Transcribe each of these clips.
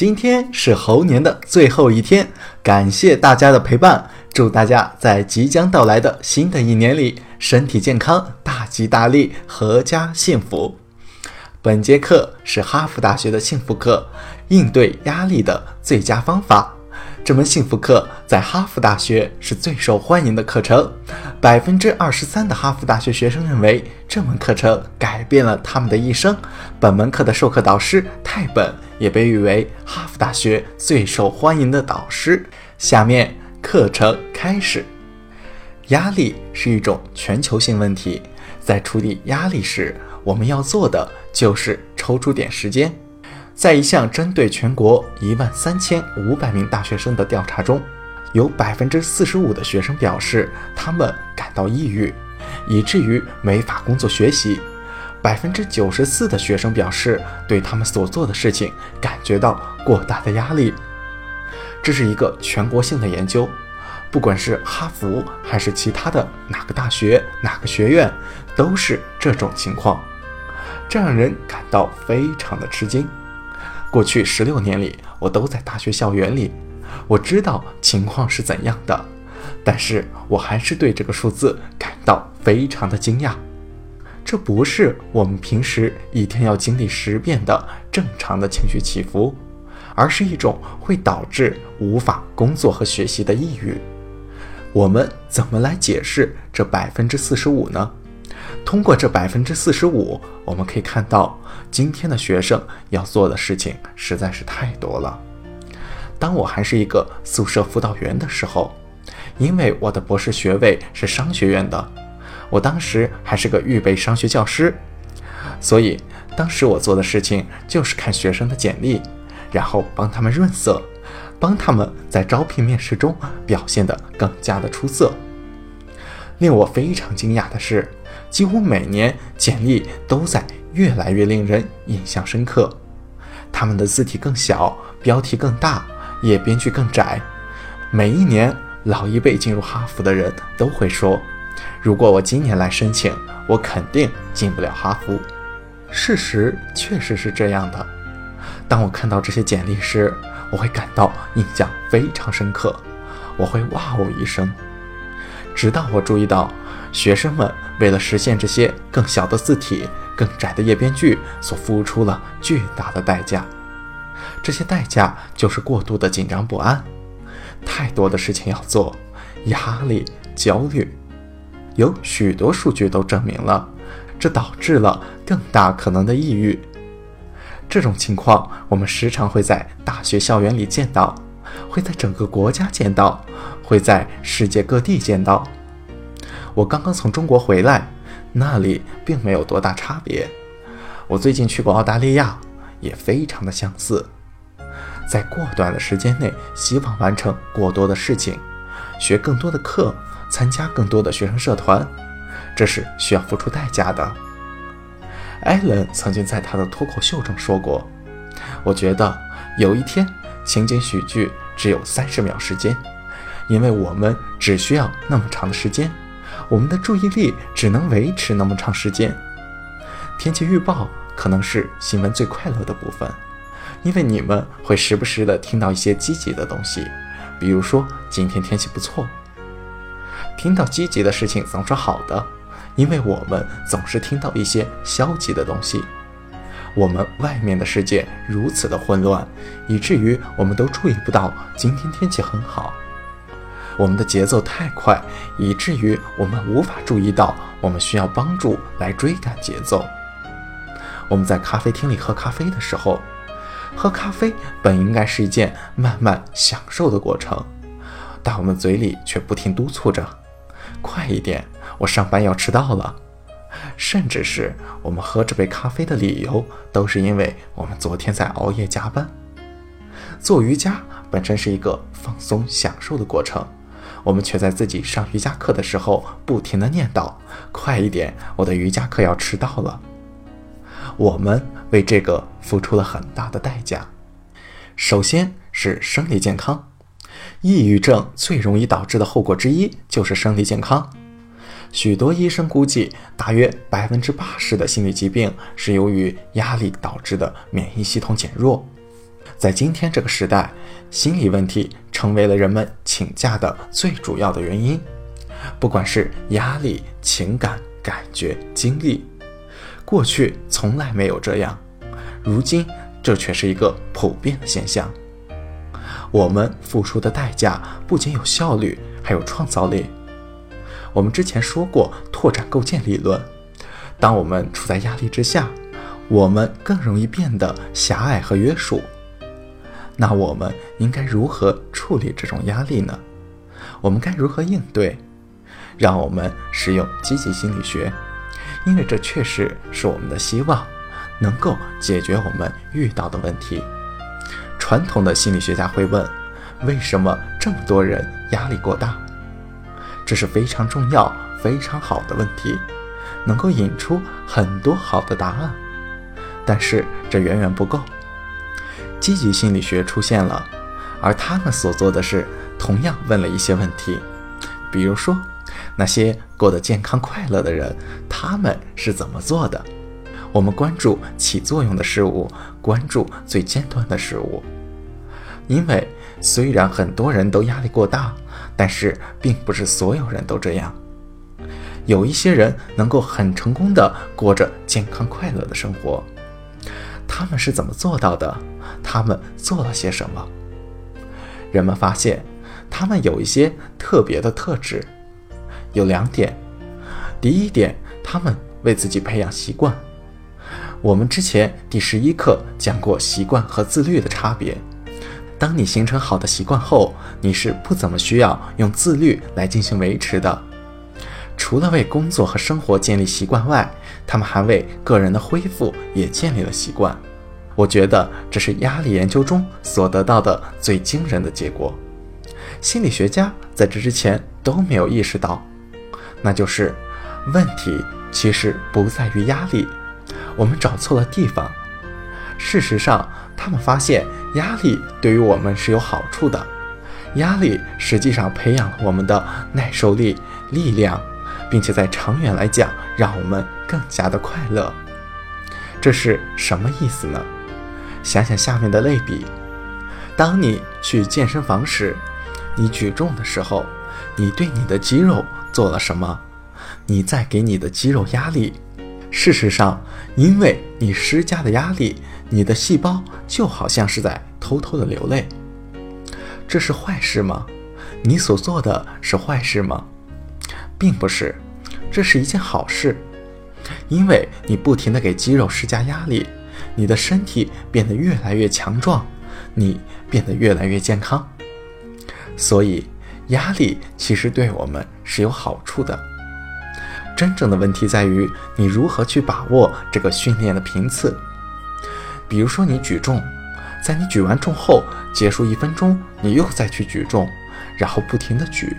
今天是猴年的最后一天，感谢大家的陪伴，祝大家在即将到来的新的一年里身体健康、大吉大利、阖家幸福。本节课是哈佛大学的幸福课，应对压力的最佳方法。这门幸福课在哈佛大学是最受欢迎的课程，百分之二十三的哈佛大学学生认为这门课程改变了他们的一生。本门课的授课导师泰本也被誉为哈佛大学最受欢迎的导师。下面课程开始。压力是一种全球性问题，在处理压力时，我们要做的就是抽出点时间。在一项针对全国一万三千五百名大学生的调查中，有百分之四十五的学生表示他们感到抑郁，以至于没法工作学习。百分之九十四的学生表示对他们所做的事情感觉到过大的压力。这是一个全国性的研究，不管是哈佛还是其他的哪个大学、哪个学院，都是这种情况，这让人感到非常的吃惊。过去十六年里，我都在大学校园里，我知道情况是怎样的，但是我还是对这个数字感到非常的惊讶。这不是我们平时一天要经历十遍的正常的情绪起伏，而是一种会导致无法工作和学习的抑郁。我们怎么来解释这百分之四十五呢？通过这百分之四十五，我们可以看到，今天的学生要做的事情实在是太多了。当我还是一个宿舍辅导员的时候，因为我的博士学位是商学院的，我当时还是个预备商学教师，所以当时我做的事情就是看学生的简历，然后帮他们润色，帮他们在招聘面试中表现得更加的出色。令我非常惊讶的是。几乎每年简历都在越来越令人印象深刻，他们的字体更小，标题更大，页边距更窄。每一年，老一辈进入哈佛的人都会说：“如果我今年来申请，我肯定进不了哈佛。”事实确实是这样的。当我看到这些简历时，我会感到印象非常深刻，我会哇哦一声。直到我注意到。学生们为了实现这些更小的字体、更窄的页边距，所付出了巨大的代价。这些代价就是过度的紧张不安，太多的事情要做，压力、焦虑。有许多数据都证明了，这导致了更大可能的抑郁。这种情况我们时常会在大学校园里见到，会在整个国家见到，会在世界各地见到。我刚刚从中国回来，那里并没有多大差别。我最近去过澳大利亚，也非常的相似。在过短的时间内，希望完成过多的事情，学更多的课，参加更多的学生社团，这是需要付出代价的。艾伦曾经在他的脱口秀中说过：“我觉得有一天，情景喜剧只有三十秒时间，因为我们只需要那么长的时间。”我们的注意力只能维持那么长时间。天气预报可能是新闻最快乐的部分，因为你们会时不时的听到一些积极的东西，比如说今天天气不错。听到积极的事情总是好的，因为我们总是听到一些消极的东西。我们外面的世界如此的混乱，以至于我们都注意不到今天天气很好。我们的节奏太快，以至于我们无法注意到我们需要帮助来追赶节奏。我们在咖啡厅里喝咖啡的时候，喝咖啡本应该是一件慢慢享受的过程，但我们嘴里却不停督促着：“快一点，我上班要迟到了。”甚至是我们喝这杯咖啡的理由，都是因为我们昨天在熬夜加班。做瑜伽本身是一个放松享受的过程。我们却在自己上瑜伽课的时候不停地念叨：“快一点，我的瑜伽课要迟到了。”我们为这个付出了很大的代价。首先是生理健康，抑郁症最容易导致的后果之一就是生理健康。许多医生估计，大约百分之八十的心理疾病是由于压力导致的免疫系统减弱。在今天这个时代，心理问题成为了人们请假的最主要的原因。不管是压力、情感、感觉、经历，过去从来没有这样，如今这却是一个普遍的现象。我们付出的代价不仅有效率，还有创造力。我们之前说过拓展构建理论，当我们处在压力之下，我们更容易变得狭隘和约束。那我们应该如何处理这种压力呢？我们该如何应对？让我们使用积极心理学，因为这确实是我们的希望，能够解决我们遇到的问题。传统的心理学家会问：为什么这么多人压力过大？这是非常重要、非常好的问题，能够引出很多好的答案。但是这远远不够。积极心理学出现了，而他们所做的是同样问了一些问题，比如说，那些过得健康快乐的人，他们是怎么做的？我们关注起作用的事物，关注最尖端的事物。因为虽然很多人都压力过大，但是并不是所有人都这样。有一些人能够很成功的过着健康快乐的生活，他们是怎么做到的？他们做了些什么？人们发现，他们有一些特别的特质，有两点。第一点，他们为自己培养习惯。我们之前第十一课讲过习惯和自律的差别。当你形成好的习惯后，你是不怎么需要用自律来进行维持的。除了为工作和生活建立习惯外，他们还为个人的恢复也建立了习惯。我觉得这是压力研究中所得到的最惊人的结果。心理学家在这之前都没有意识到，那就是问题其实不在于压力，我们找错了地方。事实上。他们发现压力对于我们是有好处的，压力实际上培养了我们的耐受力、力量，并且在长远来讲，让我们更加的快乐。这是什么意思呢？想想下面的类比：当你去健身房时，你举重的时候，你对你的肌肉做了什么？你在给你的肌肉压力。事实上，因为你施加的压力。你的细胞就好像是在偷偷的流泪，这是坏事吗？你所做的是坏事吗？并不是，这是一件好事，因为你不停的给肌肉施加压力，你的身体变得越来越强壮，你变得越来越健康。所以，压力其实对我们是有好处的。真正的问题在于你如何去把握这个训练的频次。比如说，你举重，在你举完重后结束一分钟，你又再去举重，然后不停的举。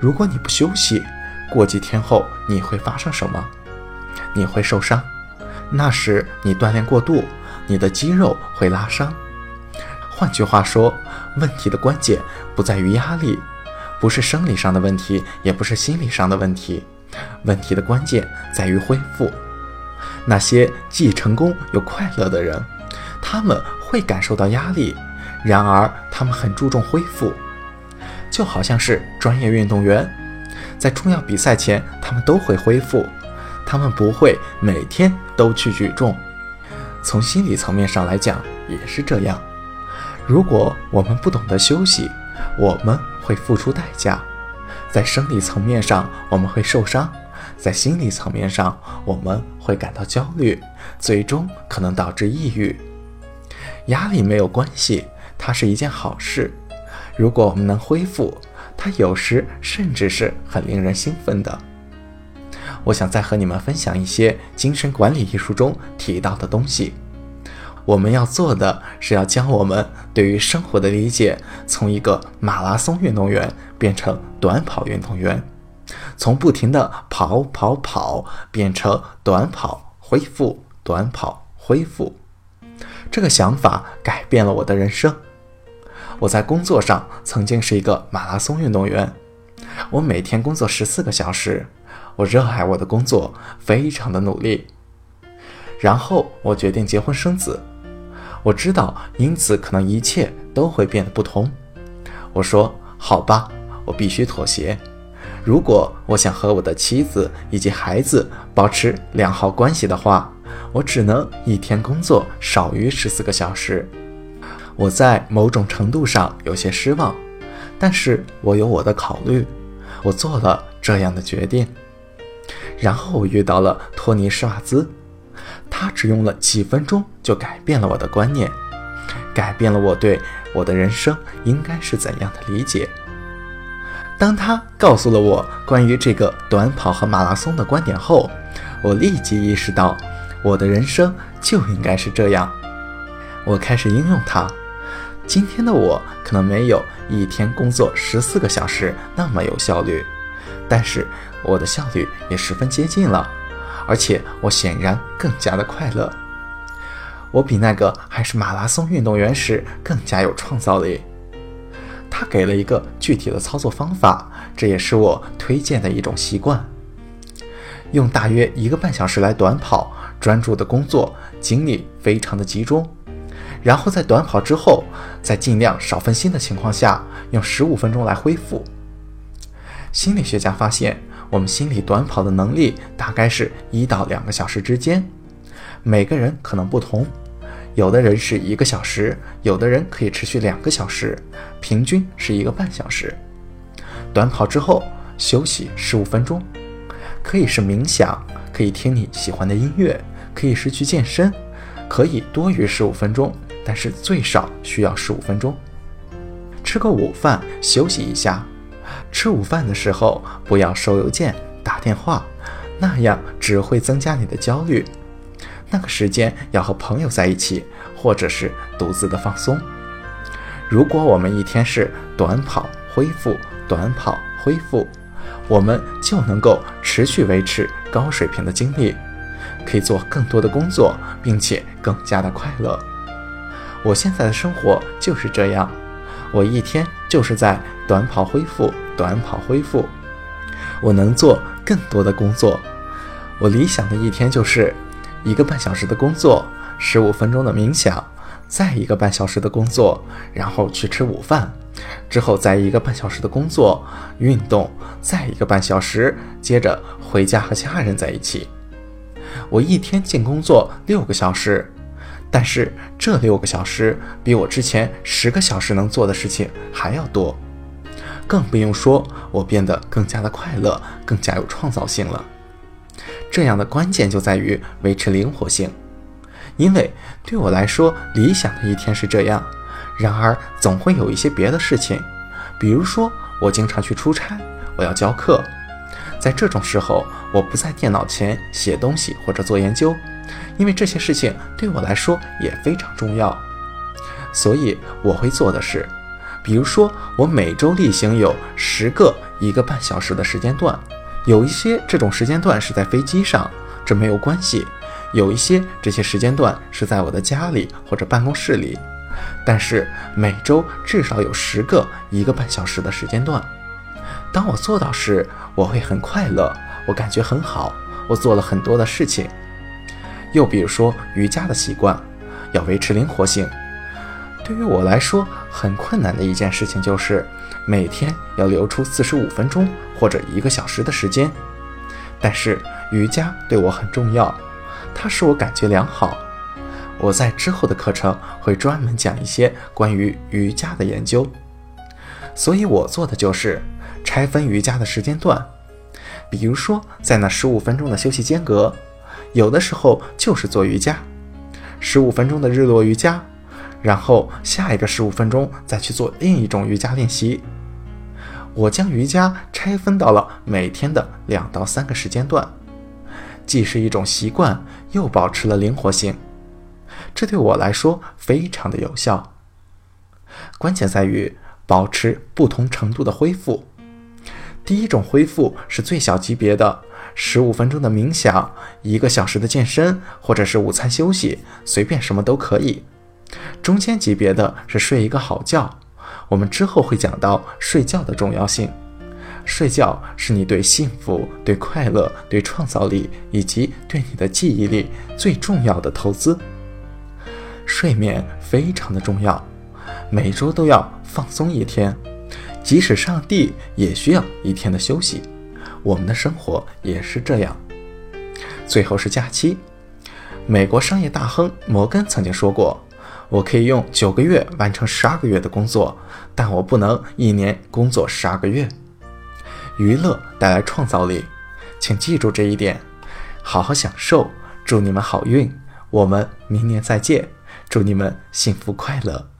如果你不休息，过几天后你会发生什么？你会受伤。那时你锻炼过度，你的肌肉会拉伤。换句话说，问题的关键不在于压力，不是生理上的问题，也不是心理上的问题，问题的关键在于恢复。那些既成功又快乐的人，他们会感受到压力，然而他们很注重恢复，就好像是专业运动员，在重要比赛前，他们都会恢复，他们不会每天都去举重。从心理层面上来讲也是这样，如果我们不懂得休息，我们会付出代价，在生理层面上我们会受伤。在心理层面上，我们会感到焦虑，最终可能导致抑郁。压力没有关系，它是一件好事。如果我们能恢复，它有时甚至是很令人兴奋的。我想再和你们分享一些精神管理艺术中提到的东西。我们要做的是要将我们对于生活的理解，从一个马拉松运动员变成短跑运动员。从不停的跑跑跑变成短跑恢复，短跑恢复，这个想法改变了我的人生。我在工作上曾经是一个马拉松运动员，我每天工作十四个小时，我热爱我的工作，非常的努力。然后我决定结婚生子，我知道，因此可能一切都会变得不同。我说：“好吧，我必须妥协。如果我想和我的妻子以及孩子保持良好关系的话，我只能一天工作少于十四个小时。”我在某种程度上有些失望，但是我有我的考虑。我做了这样的决定。然后我遇到了托尼·施瓦兹，他只用了几分钟就改变了我的观念，改变了我对我的人生应该是怎样的理解。当他告诉了我关于这个短跑和马拉松的观点后，我立即意识到，我的人生就应该是这样。我开始应用它。今天的我可能没有一天工作十四个小时那么有效率，但是。我的效率也十分接近了，而且我显然更加的快乐。我比那个还是马拉松运动员时更加有创造力。他给了一个具体的操作方法，这也是我推荐的一种习惯：用大约一个半小时来短跑，专注的工作，精力非常的集中。然后在短跑之后，在尽量少分心的情况下，用十五分钟来恢复。心理学家发现。我们心理短跑的能力大概是一到两个小时之间，每个人可能不同，有的人是一个小时，有的人可以持续两个小时，平均是一个半小时。短跑之后休息十五分钟，可以是冥想，可以听你喜欢的音乐，可以是去健身，可以多于十五分钟，但是最少需要十五分钟。吃个午饭，休息一下。吃午饭的时候不要收邮件、打电话，那样只会增加你的焦虑。那个时间要和朋友在一起，或者是独自的放松。如果我们一天是短跑恢复、短跑恢复，我们就能够持续维持高水平的精力，可以做更多的工作，并且更加的快乐。我现在的生活就是这样，我一天就是在短跑恢复。短跑恢复，我能做更多的工作。我理想的一天就是一个半小时的工作，十五分钟的冥想，再一个半小时的工作，然后去吃午饭，之后再一个半小时的工作运动，再一个半小时，接着回家和家人在一起。我一天净工作六个小时，但是这六个小时比我之前十个小时能做的事情还要多。更不用说，我变得更加的快乐，更加有创造性了。这样的关键就在于维持灵活性，因为对我来说，理想的一天是这样。然而，总会有一些别的事情，比如说我经常去出差，我要教课，在这种时候，我不在电脑前写东西或者做研究，因为这些事情对我来说也非常重要。所以我会做的是。比如说，我每周例行有十个一个半小时的时间段，有一些这种时间段是在飞机上，这没有关系；有一些这些时间段是在我的家里或者办公室里，但是每周至少有十个一个半小时的时间段。当我做到时，我会很快乐，我感觉很好，我做了很多的事情。又比如说瑜伽的习惯，要维持灵活性。对于我来说，很困难的一件事情就是每天要留出四十五分钟或者一个小时的时间。但是瑜伽对我很重要，它使我感觉良好。我在之后的课程会专门讲一些关于瑜伽的研究。所以我做的就是拆分瑜伽的时间段，比如说在那十五分钟的休息间隔，有的时候就是做瑜伽，十五分钟的日落瑜伽。然后下一个十五分钟再去做另一种瑜伽练习。我将瑜伽拆分到了每天的两到三个时间段，既是一种习惯，又保持了灵活性。这对我来说非常的有效。关键在于保持不同程度的恢复。第一种恢复是最小级别的，十五分钟的冥想，一个小时的健身，或者是午餐休息，随便什么都可以。中间级别的是睡一个好觉，我们之后会讲到睡觉的重要性。睡觉是你对幸福、对快乐、对创造力以及对你的记忆力最重要的投资。睡眠非常的重要，每周都要放松一天。即使上帝也需要一天的休息，我们的生活也是这样。最后是假期。美国商业大亨摩根曾经说过：“我可以用九个月完成十二个月的工作，但我不能一年工作十二个月。”娱乐带来创造力，请记住这一点，好好享受。祝你们好运，我们明年再见。祝你们幸福快乐。